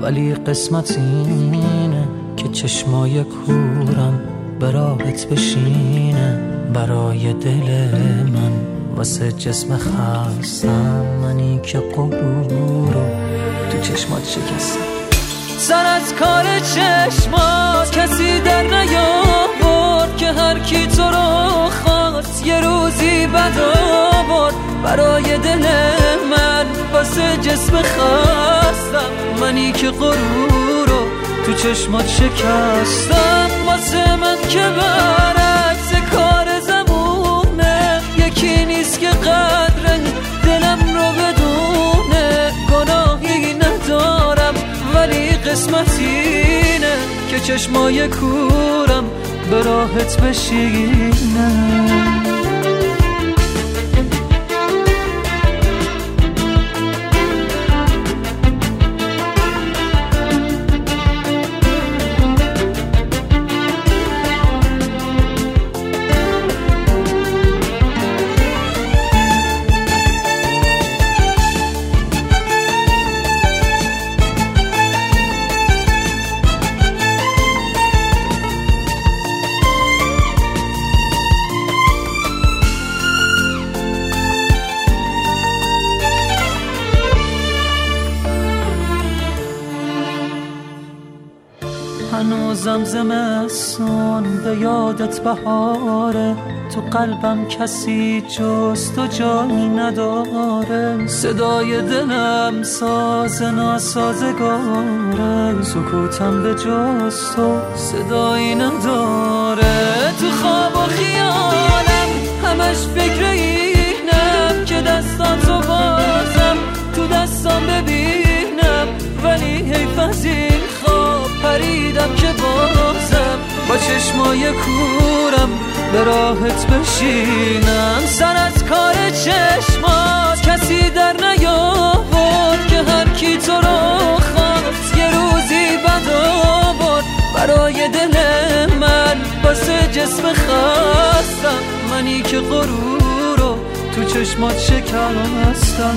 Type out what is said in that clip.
ولی قسمت اینه که چشمای کورم براهت بشینه. برای دل من واسه جسم خستم منی که قبور رو تو چشمات شکستم. سر از کار چشمات کسی در نیاورد که هر کی تو رو خواست یه روزی بد آورد. برای دل من واسه جسم خستم. منی که غرور رو تو چشمات شکستم. واسه من که برعکس کار زمونه. یکی نیست که قدر دلم رو بدونه. گناهی ندارم ولی قسمت اینه که چشمای کورم به راحت هنوزم زمستون به یادت بهاره. تو قلبم کسی جز تو جایی نداره. صدای دلم ساز ناسازگاره. سکوتم به جز تو صدایی نداره. چشمای کورم به راحت بشینم. سر از کار چشمات کسی در نیاورد که هر کی تو رو خواست. یه روزی بد آورد برای دل من. واسه جسم خستم منی که غرور رو تو چشمات شکستم